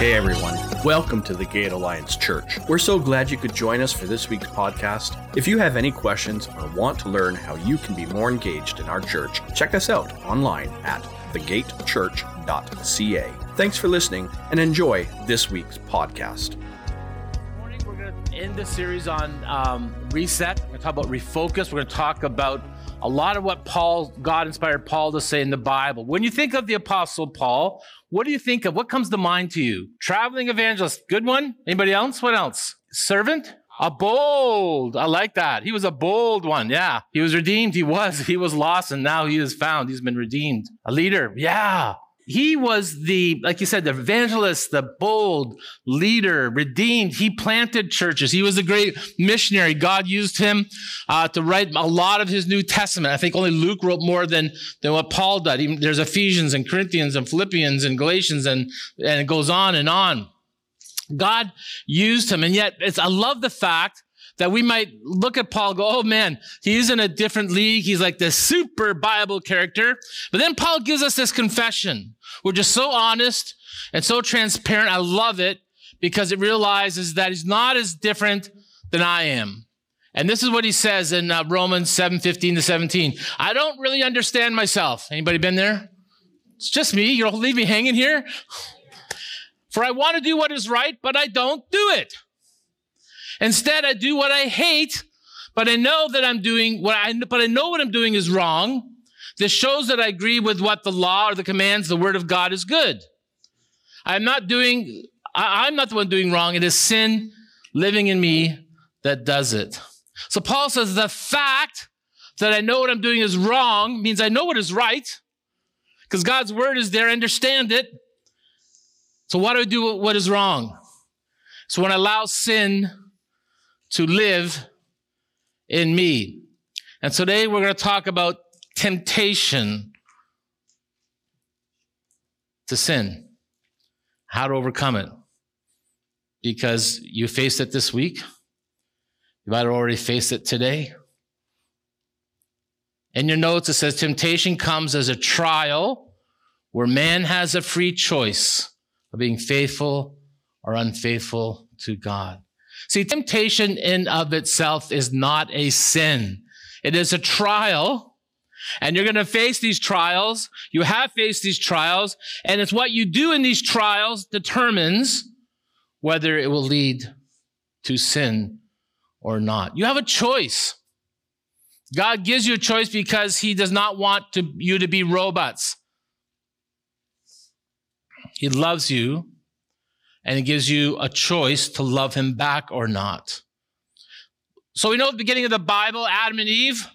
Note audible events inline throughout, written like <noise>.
Hey everyone, welcome to the Gate Alliance Church. We're so glad you could join us for this week's podcast. If you have any questions or want to learn how you can be more engaged in our church, check us out online at thegatechurch.ca. Thanks for listening and enjoy this week's podcast. Morning we're going to end this series on um, reset. We're going to talk about refocus. We're going to talk about a lot of what Paul, God inspired Paul to say in the Bible. When you think of the Apostle Paul, what do you think of? What comes to mind to you? Traveling evangelist, good one. Anybody else? What else? Servant? A bold. I like that. He was a bold one. Yeah. He was redeemed. He was. He was lost and now he is found. He's been redeemed. A leader. Yeah. He was the, like you said, the evangelist, the bold leader, redeemed. He planted churches. He was a great missionary. God used him uh, to write a lot of his New Testament. I think only Luke wrote more than, than what Paul did. There's Ephesians and Corinthians and Philippians and Galatians and, and it goes on and on. God used him. And yet I love the fact that we might look at Paul go, oh man, he's in a different league. He's like this super Bible character. But then Paul gives us this confession. We're just so honest and so transparent. I love it because it realizes that he's not as different than I am. And this is what he says in uh, Romans 7, 15 to 17. I don't really understand myself. Anybody been there? It's just me. You'll leave me hanging here? For I want to do what is right, but I don't do it. Instead, I do what I hate, but I know that I'm doing what I, but I know what I'm doing is wrong. This shows that I agree with what the law or the commands, the word of God is good. I'm not doing, I, I'm not the one doing wrong. It is sin living in me that does it. So Paul says the fact that I know what I'm doing is wrong means I know what is right because God's word is there. I understand it. So why do I do what is wrong? So when I allow sin to live in me. And today we're going to talk about temptation to sin, how to overcome it. Because you faced it this week. You might have already faced it today. In your notes, it says temptation comes as a trial where man has a free choice of being faithful or unfaithful to God. See, temptation in of itself is not a sin. It is a trial. And you're going to face these trials. You have faced these trials. And it's what you do in these trials determines whether it will lead to sin or not. You have a choice. God gives you a choice because he does not want to, you to be robots. He loves you and he gives you a choice to love him back or not. So we know at the beginning of the Bible, Adam and Eve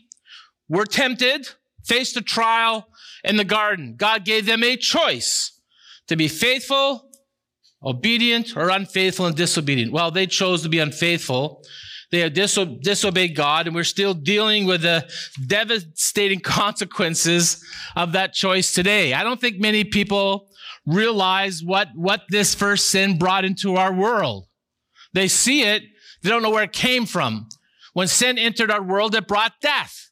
were tempted, faced a trial in the garden. God gave them a choice to be faithful, obedient, or unfaithful and disobedient. Well, they chose to be unfaithful. They diso- disobeyed God, and we're still dealing with the devastating <laughs> consequences of that choice today. I don't think many people realize what, what this first sin brought into our world. They see it, they don't know where it came from. When sin entered our world, it brought death.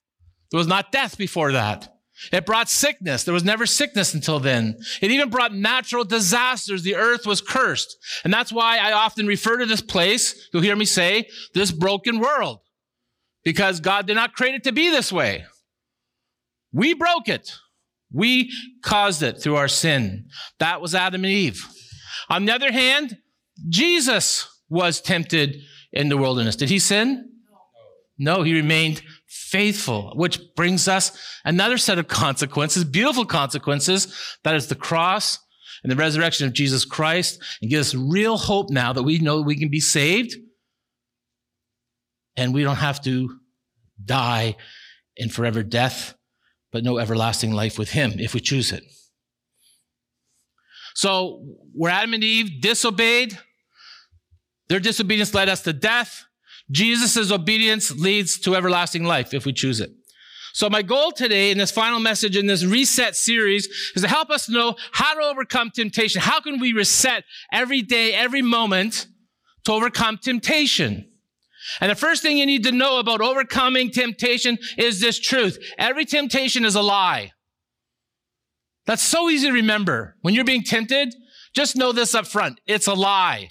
There was not death before that. It brought sickness. There was never sickness until then. It even brought natural disasters. The earth was cursed. And that's why I often refer to this place, you'll hear me say, this broken world. Because God did not create it to be this way. We broke it. We caused it through our sin. That was Adam and Eve. On the other hand, Jesus was tempted in the wilderness. Did he sin? No, he remained faithful, which brings us another set of consequences, beautiful consequences. That is the cross and the resurrection of Jesus Christ and gives us real hope now that we know we can be saved and we don't have to die in forever death but no everlasting life with him if we choose it. So, where Adam and Eve disobeyed, their disobedience led us to death. Jesus' obedience leads to everlasting life if we choose it. So my goal today in this final message in this reset series is to help us know how to overcome temptation. How can we reset every day, every moment to overcome temptation? And the first thing you need to know about overcoming temptation is this truth. Every temptation is a lie. That's so easy to remember. When you're being tempted, Just know this up front it's a lie.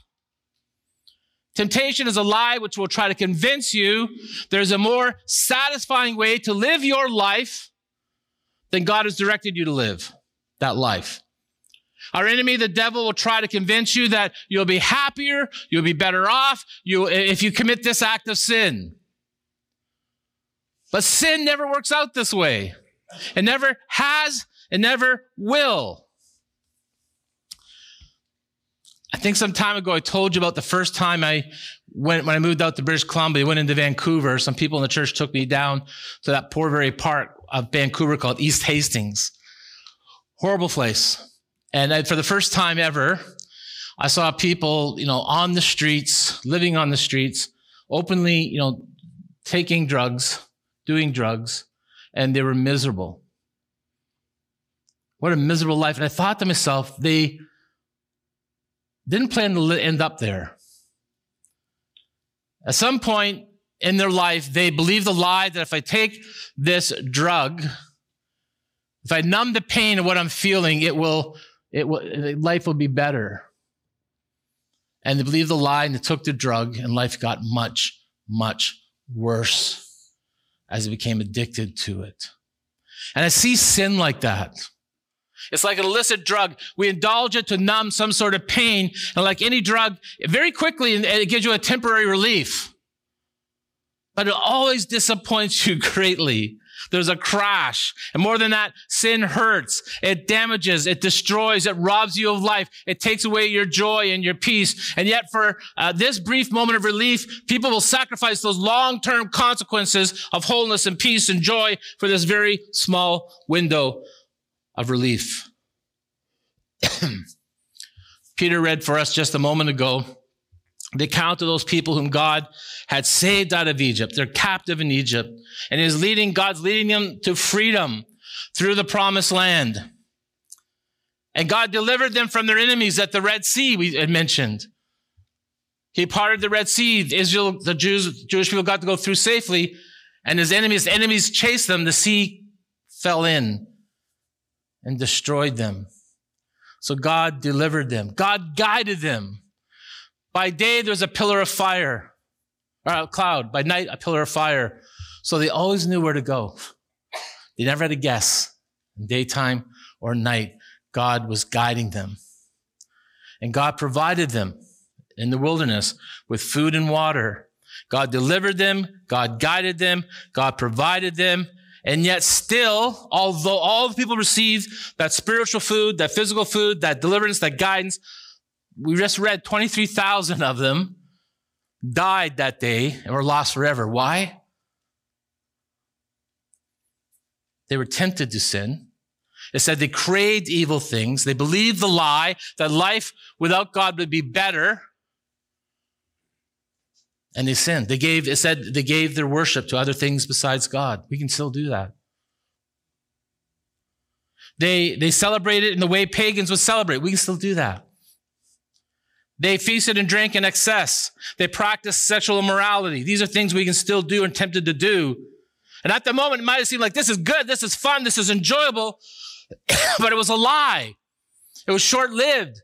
Temptation is a lie which will try to convince you there's a more satisfying way to live your life than God has directed you to live that life. Our enemy, the devil, will try to convince you that you'll be happier, you'll be better off you, if you commit this act of sin. But sin never works out this way. It never has, it never will. I think some time ago I told you about the first time I went when I moved out to British Columbia, went into Vancouver. Some people in the church took me down to that poor very part of Vancouver called East Hastings. Horrible place. And I, for the first time ever, I saw people, you know, on the streets, living on the streets, openly, you know, taking drugs, doing drugs, and they were miserable. What a miserable life. And I thought to myself, they didn't plan to end up there. At some point in their life, they believe the lie that if I take this drug, if I numb the pain of what I'm feeling, it will, it will, life will be better. And they believed the lie and they took the drug, and life got much, much worse as they became addicted to it. And I see sin like that. It's like an illicit drug. We indulge it to numb some sort of pain. And like any drug, very quickly, it gives you a temporary relief. But it always disappoints you <laughs> greatly. There's a crash. And more than that, sin hurts. It damages. It destroys. It robs you of life. It takes away your joy and your peace. And yet for uh, this brief moment of relief, people will sacrifice those long-term consequences of wholeness and peace and joy for this very small window of relief. <clears throat> Peter read for us just a moment ago the account of those people whom God had saved out of Egypt. They're captive in Egypt and is leading, God's leading them to freedom through the promised land. And God delivered them from their enemies at the Red Sea, we had mentioned. He parted the Red Sea. Israel, the Jews, Jewish people got to go through safely, and his enemies, enemies chased them. The sea fell in and destroyed them. So God delivered them. God guided them. By day, there's a pillar of fire, or a cloud. By night, a pillar of fire. So they always knew where to go. They never had to guess. In daytime or night, God was guiding them. And God provided them in the wilderness with food and water. God delivered them. God guided them. God provided them. And yet still, although all the people received that spiritual food, that physical food, that deliverance, that guidance, we just read 23,000 of them died that day and were lost forever. Why? They were tempted to sin. It said they craved evil things. They believed the lie that life without God would be better and they sinned. They gave, it said they gave their worship to other things besides God. We can still do that. They, they celebrated in the way pagans would celebrate. We can still do that. They feasted and drank in excess. They practiced sexual immorality. These are things we can still do and tempted to do. And at the moment, it might have seemed like this is good, this is fun, this is enjoyable, <coughs> but it was a lie. It was short lived.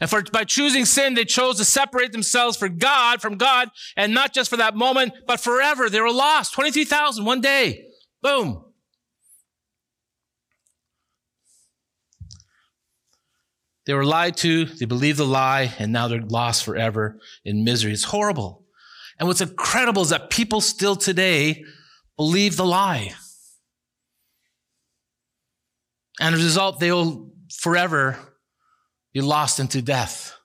And for, by choosing sin, they chose to separate themselves for God, from God, and not just for that moment, but forever. They were lost. 23,000 one day. Boom. They were lied to, they believed the lie, and now they're lost forever in misery. It's horrible. And what's incredible is that people still today believe the lie. And as a result, they will forever be lost into death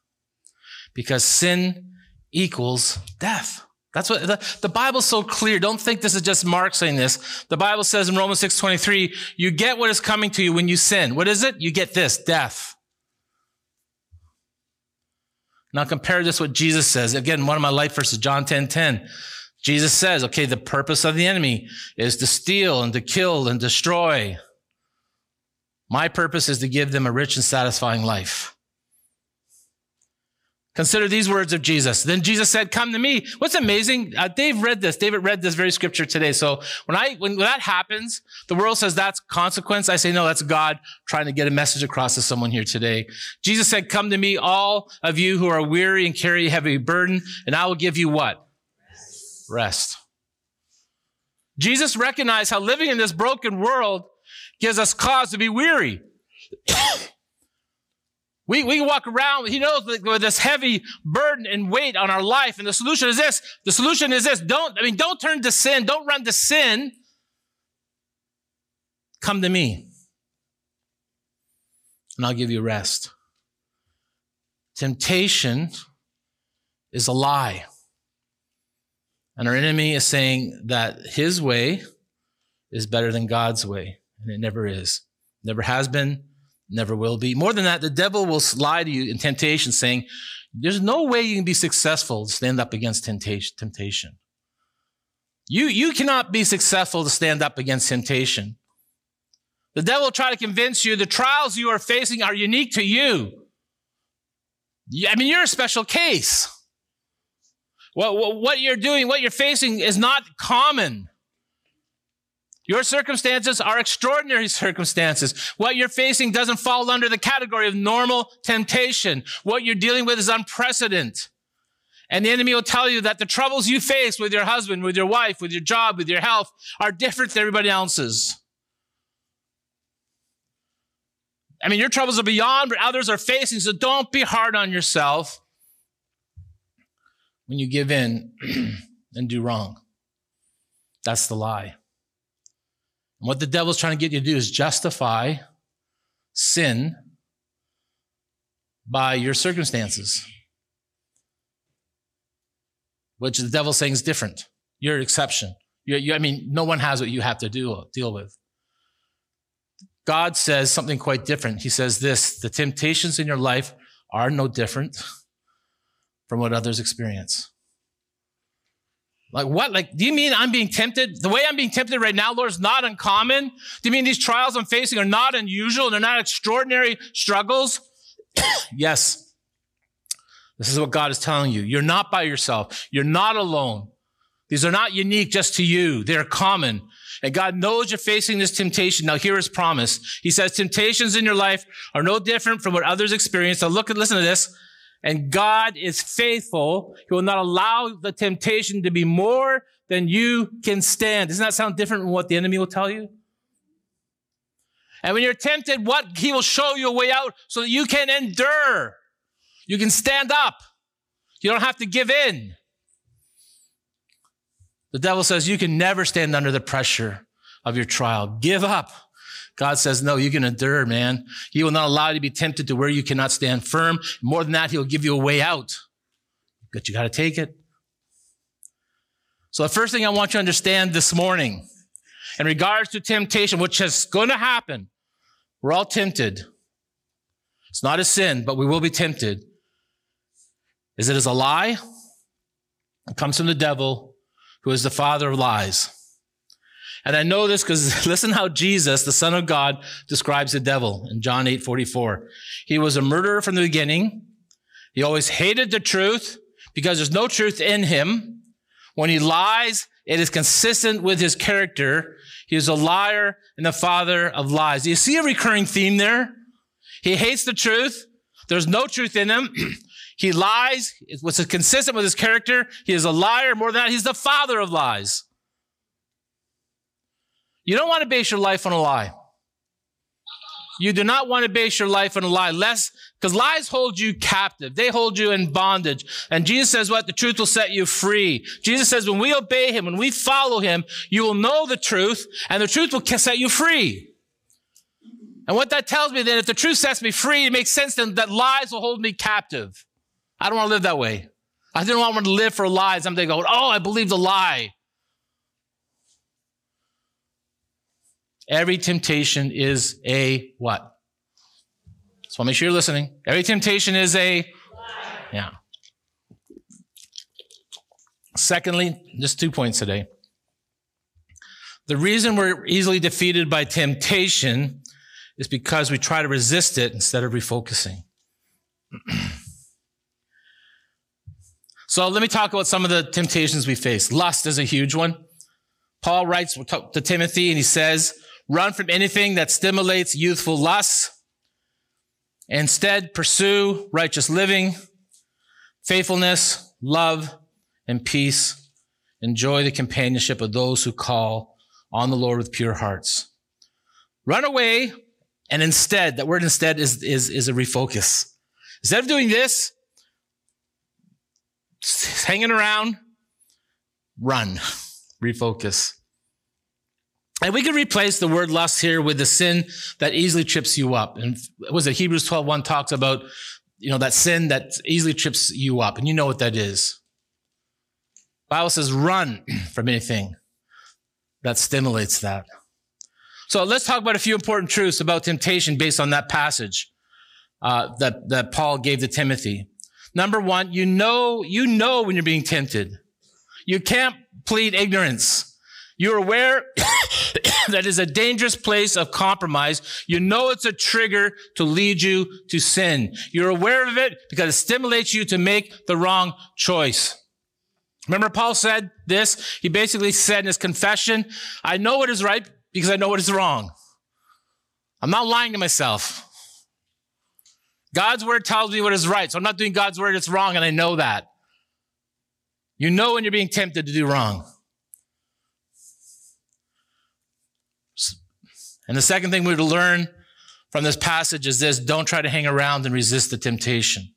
because sin equals death. That's what the, the Bible's so clear. Don't think this is just Mark saying this. The Bible says in Romans 6 23, you get what is coming to you when you sin. What is it? You get this death. Now compare this what Jesus says. Again, one of my life verses, John 10 10. Jesus says, okay, the purpose of the enemy is to steal and to kill and destroy. My purpose is to give them a rich and satisfying life. Consider these words of Jesus. Then Jesus said, come to me. What's amazing, uh, Dave read this. David read this very scripture today. So when I, when that happens, the world says that's consequence. I say, no, that's God trying to get a message across to someone here today. Jesus said, come to me, all of you who are weary and carry a heavy burden, and I will give you what? Rest. Rest. Jesus recognized how living in this broken world gives us cause to be weary. <coughs> We, we walk around, he knows with this heavy burden and weight on our life. And the solution is this. The solution is this. Don't, I mean, don't turn to sin. Don't run to sin. Come to me and I'll give you rest. Temptation is a lie. And our enemy is saying that his way is better than God's way. And it never is. Never has been, never will be. More than that, the devil will lie to you in temptation saying, there's no way you can be successful to stand up against temptation. You, you cannot be successful to stand up against temptation. The devil will try to convince you the trials you are facing are unique to you. I mean, you're a special case. What, what you're doing, what you're facing is not common. Your circumstances are extraordinary <laughs> circumstances. What you're facing doesn't fall under the category of normal temptation. What you're dealing with is unprecedented. And the enemy will tell you that the troubles you face with your husband, with your wife, with your job, with your health are different than everybody else's. I mean, your troubles are beyond what others are facing, so don't be hard on yourself when you give in <clears throat> and do wrong. That's the lie. And what the devil's trying to get you to do is justify sin by your circumstances, which the devil's saying is different. You're an exception. You, you, I mean, no one has what you have to do, deal with. God says something quite different. He says this the temptations in your life are no different from what others experience. Like what? Like, do you mean I'm being tempted? The way I'm being tempted right now, Lord, is not uncommon? Do you mean these trials I'm facing are not unusual? They're not extraordinary struggles? <coughs> yes. This is what God is telling you. You're not by yourself. You're not alone. These are not unique just to you. They're common. And God knows you're facing this temptation. Now hear his promise. He says temptations in your life are no different from what others experience. Now look and listen to this and God is faithful. He will not allow the temptation to be more than you can stand. Doesn't that sound different from what the enemy will tell you? And when you're tempted, what he will show you a way out so that you can endure. You can stand up. You don't have to give in. The devil says you can never stand under the pressure of your trial. Give up. God says, no, you can endure, man. He will not allow you to be tempted to where you cannot stand firm. More than that, he'll give you a way out. But you got to take it. So the first thing I want you to understand this morning, in regards to temptation, which is going to happen, we're all tempted. It's not a sin, but we will be tempted. Is it as a lie? It comes from the devil, who is the father of lies. And I know this because <laughs> listen how Jesus, the Son of God, describes the devil in John 8 44. He was a murderer from the beginning. He always hated the truth because there's no truth in him. When he lies, it is consistent with his character. He is a liar and the father of lies. Do you see a recurring theme there? He hates the truth. There's no truth in him. <clears throat> he lies. What's consistent with his character? He is a liar. More than that, he's the father of lies. You don't want to base your life on a lie. You do not want to base your life on a lie, less because lies hold you captive. They hold you in bondage. And Jesus says what? The truth will set you free. Jesus says when we obey him, when we follow him, you will know the truth and the truth will set you free. And what that tells me then, if the truth sets me free, it makes sense then that lies will hold me captive. I don't want to live that way. I didn't want to live for lies. I'm thinking, oh, I believe the lie. Every temptation is a what? So make sure you're listening. Every temptation is a yeah. Secondly, just two points today. The reason we're easily defeated by temptation is because we try to resist it instead of refocusing. <clears throat> So let me talk about some of the temptations we face. Lust is a huge one. Paul writes to Timothy and he says, run from anything that stimulates youthful lusts. Instead, pursue righteous living, faithfulness, love, and peace. Enjoy the companionship of those who call on the Lord with pure hearts. Run away, and instead, that word instead is, is, is a refocus. Instead of doing this, hanging around, run, refocus. And we could replace the word lust here with the sin that easily trips you up. And was it Hebrews 12, 1 talks about, you know, that sin that easily trips you up. And you know what that is. Bible says run <clears throat> from anything that stimulates that. So let's talk about a few important truths about temptation based on that passage uh, that, that Paul gave to Timothy. Number one, you know, you know when you're being tempted. You can't plead ignorance. You're aware <coughs> that is a dangerous place of compromise. You know it's a trigger to lead you to sin. You're aware of it because it stimulates you to make the wrong choice. Remember, Paul said this? He basically said in his confession, I know what is right because I know what is wrong. I'm not lying to myself. God's word tells me what is right. So I'm not doing God's word, it's wrong, and I know that. You know when you're being tempted to do wrong. And the second thing to learn from this passage is this don't try to hang around and resist the temptation.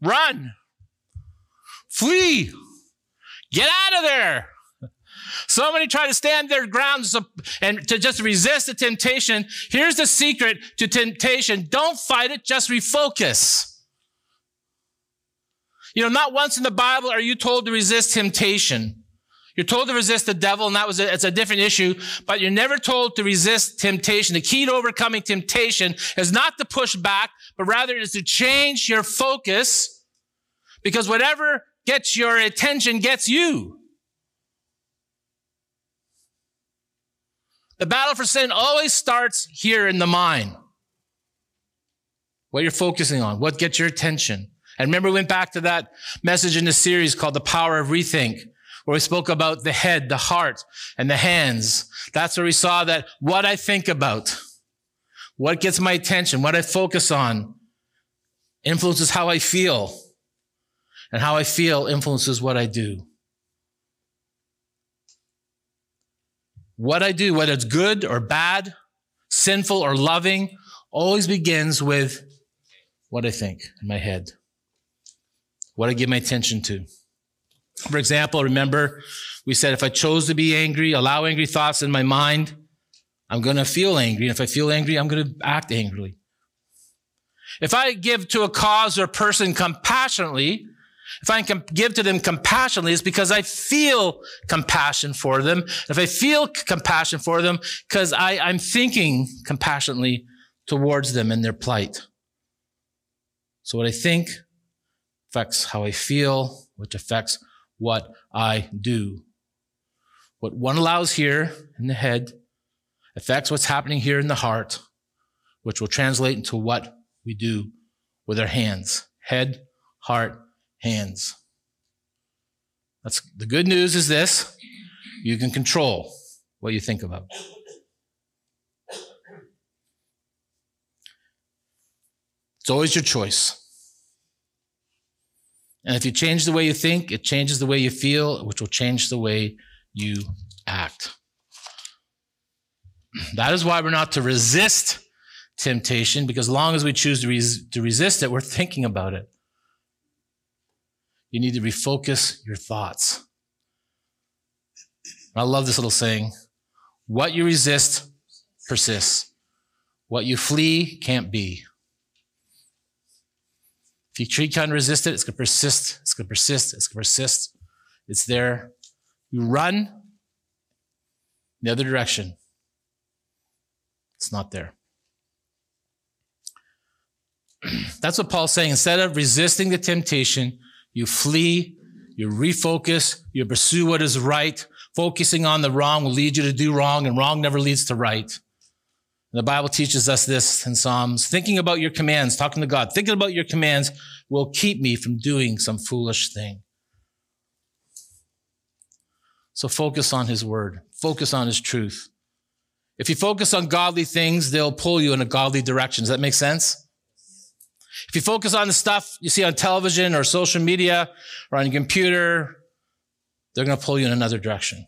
Run, flee, get out of there. So many try to stand their ground and to just resist the temptation. Here's the secret to temptation. Don't fight it, just refocus. You know, not once in the Bible are you told to resist temptation. You're told to resist the devil, and that was a, it's a different issue, but you're never told to resist temptation. The key to overcoming temptation is not to push back, but rather is to change your focus because whatever gets your attention gets you. The battle for sin always starts here in the mind. What you're focusing on, what gets your attention. And remember, we went back to that message in the series called The Power of Rethink where we spoke about the head, the heart, and the hands. That's where we saw that what I think about, what gets my attention, what I focus on, influences how I feel. And how I feel influences what I do. What I do, whether it's good or bad, sinful or loving, always begins with what I think in my head, what I give my attention to. For example, remember we said if I chose to be angry, allow angry thoughts in my mind, I'm going to feel angry. And if I feel angry, I'm going to act angrily. If I give to a cause or a person compassionately, if I can give to them compassionately, it's because I feel compassion for them. If I feel compassion for them, because I'm thinking compassionately towards them in their plight. So what I think affects how I feel, which affects what I do. What one allows here in the head affects what's happening here in the heart, which will translate into what we do with our hands. Head, heart, hands. That's the good news is this. You can control what you think about. It's always your choice. And if you change the way you think, it changes the way you feel, which will change the way you act. That is why we're not to resist temptation, because as long as we choose to, res- to resist it, we're thinking about it. You need to refocus your thoughts. I love this little saying what you resist persists, what you flee can't be. If you can't resist it, it's going to persist. It's going to persist. It's going to persist. It's there. You run the other direction. It's not there. <clears throat> That's what Paul's saying. Instead of resisting the temptation, you flee, you refocus, you pursue what is right. Focusing on the wrong will lead you to do wrong, and wrong never leads to right. The Bible teaches us this in Psalms. Thinking about your commands, talking to God, thinking about your commands will keep me from doing some foolish thing. So focus on his word. Focus on his truth. If you focus on godly things, they'll pull you in a godly direction. Does that make sense? If you focus on the stuff you see on television or social media or on your computer, they're going to pull you in another direction.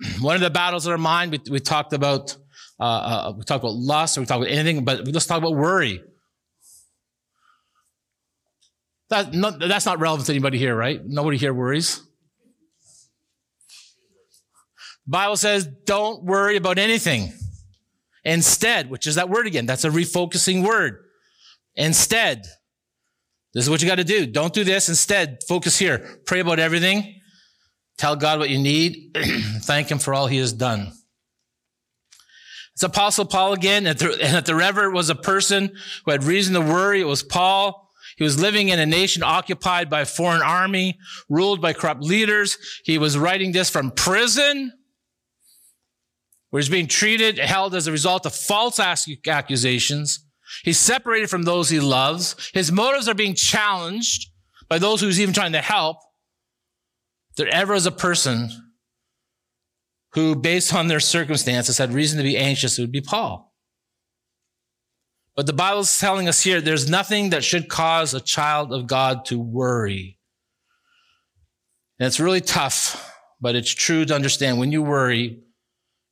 <clears throat> One of the battles in our mind, we, we talked about, uh, uh, we talked about lust, or we talked about anything, but let's talk about worry. That, not, that's not relevant to anybody here, right? Nobody here worries. The Bible says, don't worry about anything. Instead, which is that word again, that's a refocusing word. Instead, this is what you got to do. Don't do this. Instead, focus here. Pray about everything. Tell God what you need. <clears throat> Thank Him for all He has done. It's Apostle Paul again. And if there ever was a person who had reason to worry, it was Paul. He was living in a nation occupied by a foreign army, ruled by corrupt leaders. He was writing this from prison, where he's being treated, held as a result of false accusations. He's separated from those he loves. His motives are being challenged by those who's even trying to help. There ever is a person who, based on their circumstances, had reason to be anxious, it would be Paul. But the Bible is telling us here there's nothing that should cause a child of God to worry. And it's really tough, but it's true to understand when you worry,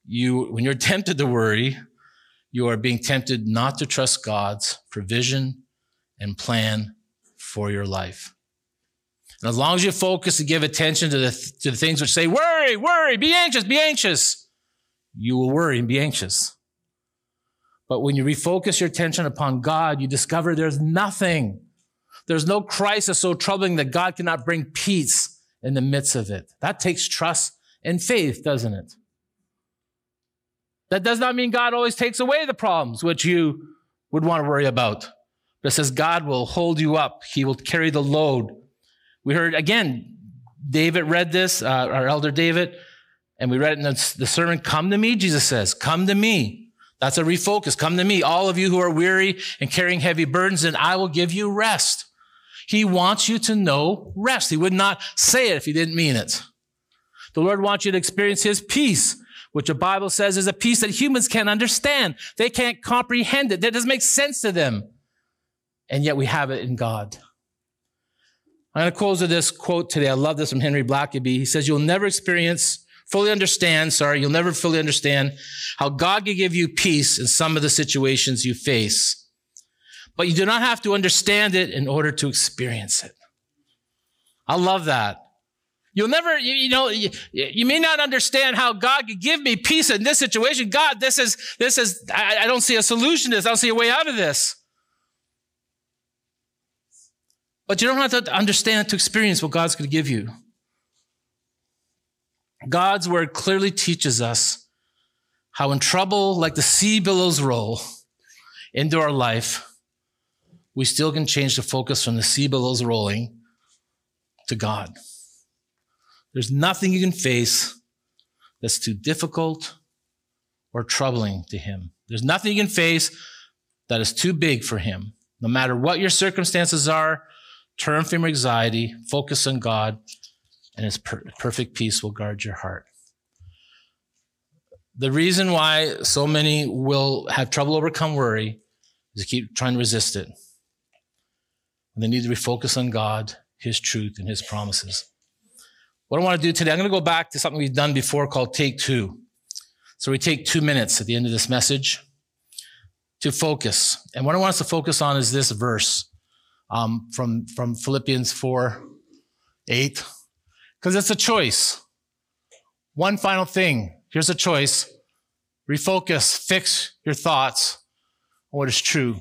you, when you're tempted to worry, you are being tempted not to trust God's provision and plan for your life. As long as you focus and give attention to the, to the things which say, worry, worry, be anxious, be anxious, you will worry and be anxious. But when you refocus your attention upon God, you discover there's nothing. There's no crisis so troubling that God cannot bring peace in the midst of it. That takes trust and faith, doesn't it? That does not mean God always takes away the problems which you would want to worry about. But it says God will hold you up. He will carry the load. We heard again, David read this, uh, our elder David, and we read it in the, the sermon, come to me, Jesus says, come to me. That's a refocus. Come to me, all of you who are weary and carrying heavy burdens, and I will give you rest. He wants you to know rest. He would not say it if he didn't mean it. The Lord wants you to experience his peace which the Bible says is a peace that humans can't understand. They can't comprehend it. That doesn't make sense to them. And yet we have it in God. I'm going to close with this quote today. I love this from Henry Blackaby. He says, You'll never experience, fully understand, sorry, you'll never fully understand how God can give you peace in some of the situations you face. But you do not have to understand it in order to experience it. I love that. You'll never, you, you know, you, you, may not understand how God could give me peace in this situation. God, this is, this is, I, I don't see a solution to this. I don't see a way out of this. But you don't have to understand to experience what God's going to give you. God's word clearly teaches us how in trouble, like the sea billows roll into our life, we still can change the focus from the sea billows rolling to God. There's nothing you can face that's too difficult or troubling to him. There's nothing you can face that is too big for him. No matter what your circumstances are, turn from anxiety, focus on God, and his per- perfect peace will guard your heart. The reason why so many will have trouble overcome worry is to keep trying to resist it. And they need to refocus on God, his truth, and his promises. What I want to do today, I'm going to go back to something we've done before called Take Two. So we take two minutes at the end of this message to focus. And what I want us to focus on is this verse um, from, from Philippians 4 8, because it's a choice. One final thing here's a choice refocus, fix your thoughts on what is true,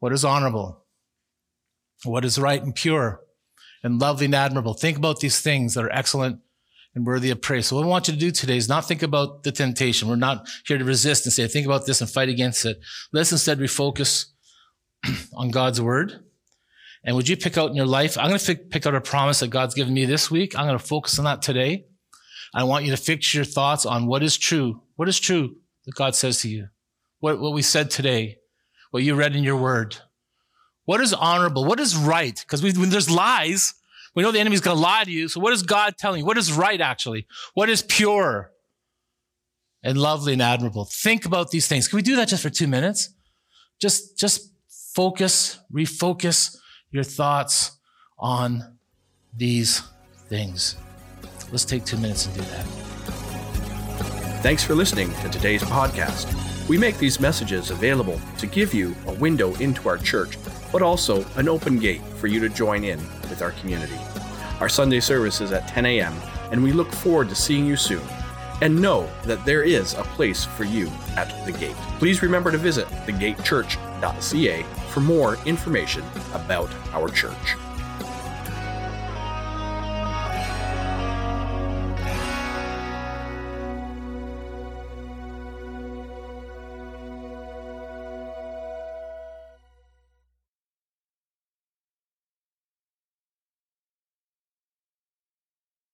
what is honorable, what is right and pure and lovely and admirable. Think about these things that are excellent and worthy of praise. So what I want you to do today is not think about the temptation. We're not here to resist and say, think about this and fight against it. Let's instead refocus <clears throat> on God's word. And would you pick out in your life? I'm going to pick out a promise that God's given me this week. I'm going to focus on that today. I want you to fix your thoughts on what is true. What is true? that God says to you? What, what we said today, what you read in your word. What is honorable? What is right? Because when there's lies, we know the enemy's going to lie to you. So what is God telling you? What is right, actually? What is pure and lovely and admirable? Think about these things. Can we do that just for two minutes? Just, just focus, refocus your thoughts on these things. Let's take two minutes and do that. Thanks for listening to today's podcast. We make these messages available to give you a window into our church, but also an open gate for you to join in with our community. Our Sunday service is at 10 a.m., and we look forward to seeing you soon. And know that there is a place for you at the gate. Please remember to visit for more information about our church.